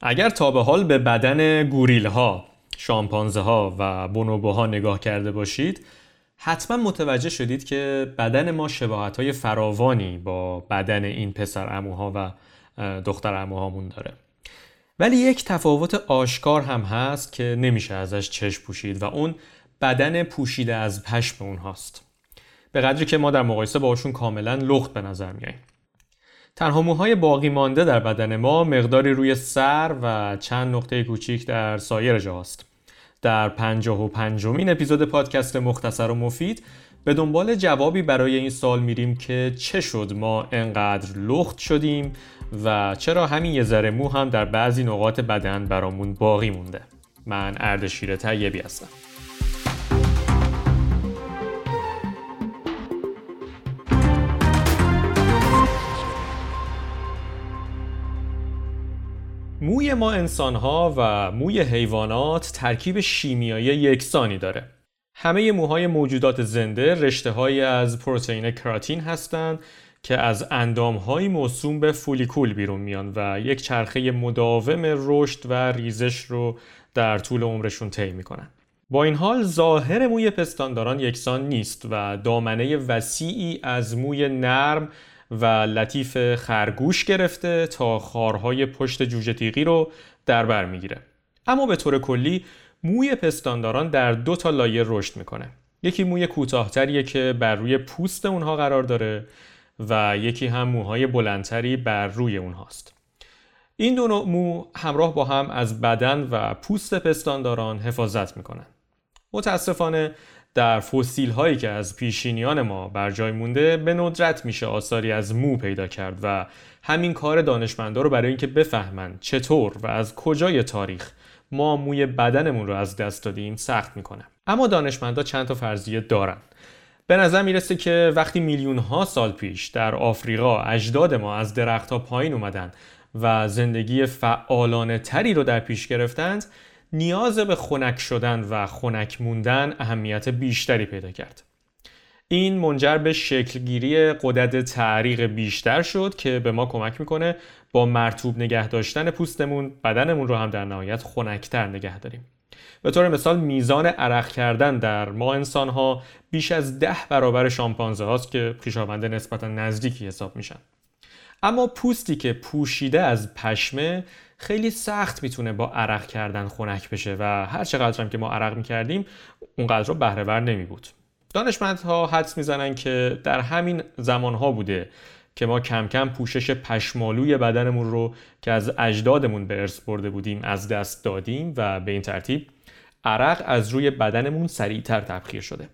اگر تا به حال به بدن گوریل ها، شامپانزه ها و بونوبوها نگاه کرده باشید حتما متوجه شدید که بدن ما شباهت های فراوانی با بدن این پسر اموها و دختر اموهامون داره. ولی یک تفاوت آشکار هم هست که نمیشه ازش چشم پوشید و اون بدن پوشیده از پشم اونهاست. به قدری که ما در مقایسه باشون کاملا لخت به نظر میاییم تنها موهای باقی مانده در بدن ما مقداری روی سر و چند نقطه کوچیک در سایر جاست. در پنجاه و پنجمین اپیزود پادکست مختصر و مفید به دنبال جوابی برای این سال میریم که چه شد ما انقدر لخت شدیم و چرا همین یه ذره مو هم در بعضی نقاط بدن برامون باقی مونده. من اردشیر طیبی هستم. موی ما انسانها و موی حیوانات ترکیب شیمیایی یکسانی داره. همه موهای موجودات زنده رشته از پروتئین کراتین هستند که از اندامهایی موسوم به فولیکول بیرون میان و یک چرخه مداوم رشد و ریزش رو در طول عمرشون طی می‌کنن. با این حال ظاهر موی پستانداران یکسان نیست و دامنه وسیعی از موی نرم و لطیف خرگوش گرفته تا خارهای پشت جوجه تیغی رو در بر می‌گیره. اما به طور کلی موی پستانداران در دو تا لایه رشد می‌کنه. یکی موی کوتاهتریه که بر روی پوست اونها قرار داره و یکی هم موهای بلندتری بر روی اونهاست. این دو نوع مو همراه با هم از بدن و پوست پستانداران حفاظت می‌کنن. متاسفانه در فسیل هایی که از پیشینیان ما بر جای مونده به ندرت میشه آثاری از مو پیدا کرد و همین کار دانشمندا رو برای اینکه بفهمن چطور و از کجای تاریخ ما موی بدنمون رو از دست دادیم سخت می‌کنه. اما دانشمندا چند تا فرضیه دارن. به نظر می‌رسه که وقتی میلیون ها سال پیش در آفریقا اجداد ما از درختها پایین اومدن و زندگی فعالانه تری رو در پیش گرفتند نیاز به خنک شدن و خنک موندن اهمیت بیشتری پیدا کرد. این منجر به شکلگیری قدرت تعریق بیشتر شد که به ما کمک می‌کنه با مرتوب نگه داشتن پوستمون بدنمون رو هم در نهایت خنکتر نگه داریم. به طور مثال میزان عرق کردن در ما انسان ها بیش از ده برابر شامپانزه هاست که خویشاوند نسبتا نزدیکی حساب میشن. اما پوستی که پوشیده از پشمه خیلی سخت می‌تونه با عرق کردن خنک بشه و هر چقدر هم که ما عرق می‌کردیم اونقدر رو بهره ور نمی بود دانشمندها حدس می‌زنن که در همین زمانها بوده که ما کم کم پوشش پشمالوی بدنمون رو که از اجدادمون به ارث برده بودیم از دست دادیم و به این ترتیب عرق از روی بدنمون سریعتر تبخیر شده.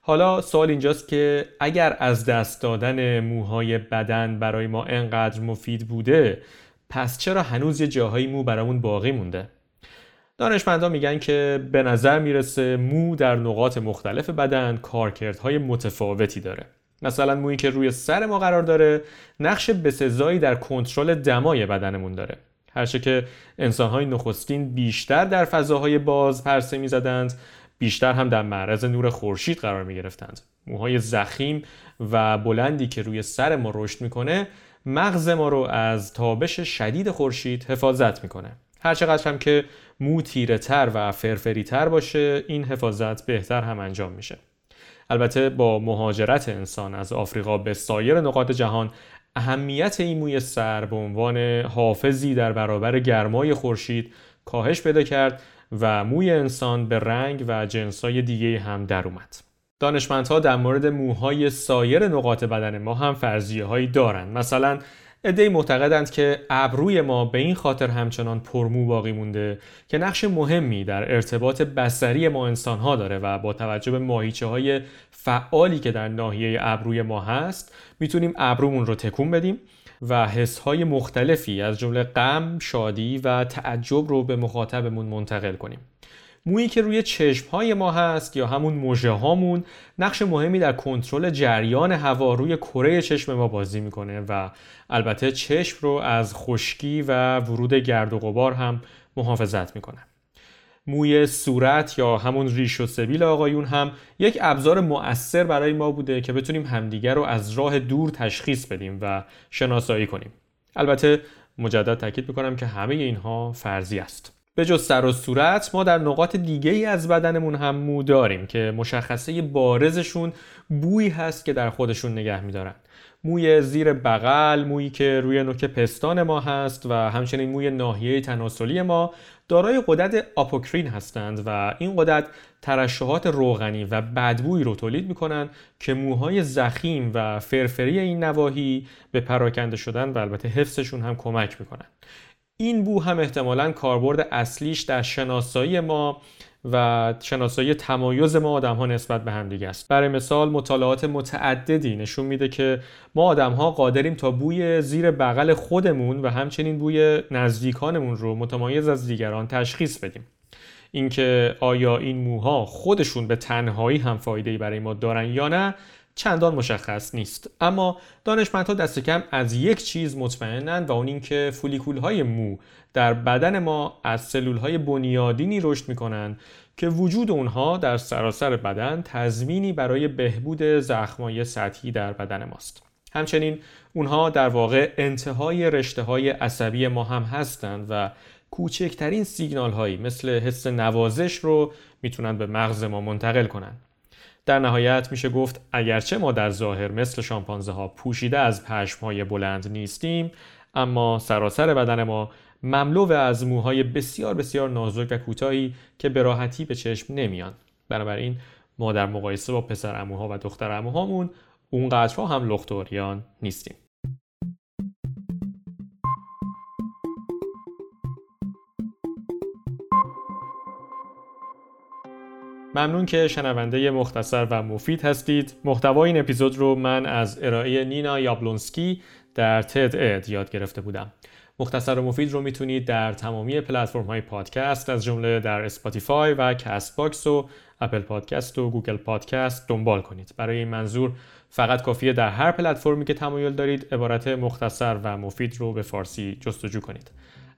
حالا سوال اینجاست که اگر از دست دادن موهای بدن برای ما انقدر مفید بوده پس چرا هنوز یه جاهایی مو برامون باقی مونده؟ دانشمندان میگن که به نظر می‌رسه مو در نقاط مختلف بدن کارکردهای متفاوتی داره. مثلا مویی که روی سر ما قرار داره نقش بسزایی در کنترل دمای بدنمون داره. هرچه که انسانهای نخستین بیشتر در فضاهای باز پرسه می‌زدند بیشتر هم در معرض نور خورشید قرار می گرفتند. موهای زخیم و بلندی که روی سر ما رشد می‌کنه مغز ما رو از تابش شدید خورشید حفاظت می‌کنه هرچقدر هم که مو تیره تر و فرفری تر باشه این حفاظت بهتر هم انجام میشه البته با مهاجرت انسان از آفریقا به سایر نقاط جهان اهمیت این موی سر به عنوان حافظی در برابر گرمای خورشید کاهش پیدا کرد و موی انسان به رنگ و جنسای دیگه هم در اومد. دانشمندها در مورد موهای سایر نقاط بدن ما هم فرضیه هایی دارند مثلا ادهی معتقدند که ابروی ما به این خاطر همچنان پرمو باقی مونده که نقش مهمی در ارتباط بسری ما انسان ها داره و با توجه به ماهیچه های فعالی که در ناحیه ابروی ما هست می‌تونیم ابرومون رو تکون بدیم و حس های مختلفی از جمله غم، شادی و تعجب رو به مخاطبمون منتقل کنیم. مویی که روی چشم های ما هست یا همون موجه هامون نقش مهمی در کنترل جریان هوا روی کره چشم ما بازی می‌کنه و البته چشم رو از خشکی و ورود گرد و غبار هم محافظت می‌کنه. موی صورت یا همون ریش و سبیل آقایون هم یک ابزار مؤثر برای ما بوده که بتونیم همدیگر رو از راه دور تشخیص بدیم و شناسایی کنیم. البته مجدد تاکید می‌کنم که همه اینها فرضی است. به جز سر و صورت ما در نقاط دیگه ای از بدنمون هم مو داریم که مشخصه بارزشون بویی هست که در خودشون نگه میدارن. موی زیر بغل، مویی که روی نوک پستان ما هست و همچنین موی ناحیه تناسلی ما دارای قدرت آپوکرین هستند و این قدرت ترشحات روغنی و بدبویی رو تولید می‌کنن که موهای زخیم و فرفری این نواحی به پراکنده شدن و البته حفظشون هم کمک می‌کنن. این بو هم احتمالا کاربرد اصلیش در شناسایی ما و شناسایی تمایز ما آدم ها نسبت به همدیگه است. برای مثال مطالعات متعددی نشون میده که ما آدم ها قادریم تا بوی زیر بغل خودمون و همچنین بوی نزدیکانمون رو متمایز از دیگران تشخیص بدیم. اینکه آیا این موها خودشون به تنهایی هم فایده برای ما دارن یا نه چندان مشخص نیست اما دانشمندها دست کم از یک چیز مطمئنند و اون اینکه فولیکول های مو در بدن ما از سلول های بنیادینی رشد می‌کنن که وجود اونها در سراسر بدن تضمینی برای بهبود زخمای سطحی در بدن ماست همچنین اونها در واقع انتهای رشته های عصبی ما هم هستند و کوچکترین سیگنال هایی مثل حس نوازش رو می‌تونن به مغز ما منتقل کنند. در نهایت میشه گفت اگرچه ما در ظاهر مثل شامپانزه ها پوشیده از پشم های بلند نیستیم اما سراسر بدن ما مملو از موهای بسیار بسیار نازک و کوتاهی که به راحتی به چشم نمیان. بنابراین ما در مقایسه با پسر اموها و دختر اموهامون اونقدرها هم لختوریان نیستیم. ممنون که شنونده مختصر و مفید هستید. محتوای این اپیزود رو من از ارائه نینا یابلونسکی در TED-Ed یاد گرفته بودم. مختصر و مفید رو می‌تونید در تمامی پلتفرم های پادکست از جمله در Spotify و Castbox و Apple Podcast و Google Podcast دنبال کنید. برای این منظور فقط کافیه در هر پلتفرمی که تمایل دارید عبارت مختصر و مفید رو به فارسی جستجو کنید.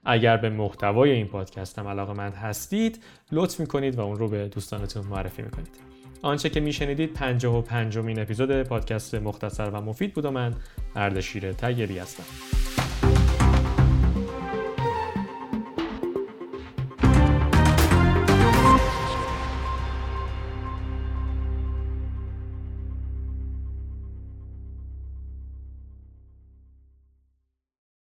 اگر به محتوای این پادکست هم علاقه مند هستید لطف می‌کنید و اون رو به دوستانتون معرفی می‌کنید. آنچه که میشنیدید و پنجمین اپیزود پادکست مختصر و مفید بود و من اردشیر تگری هستم.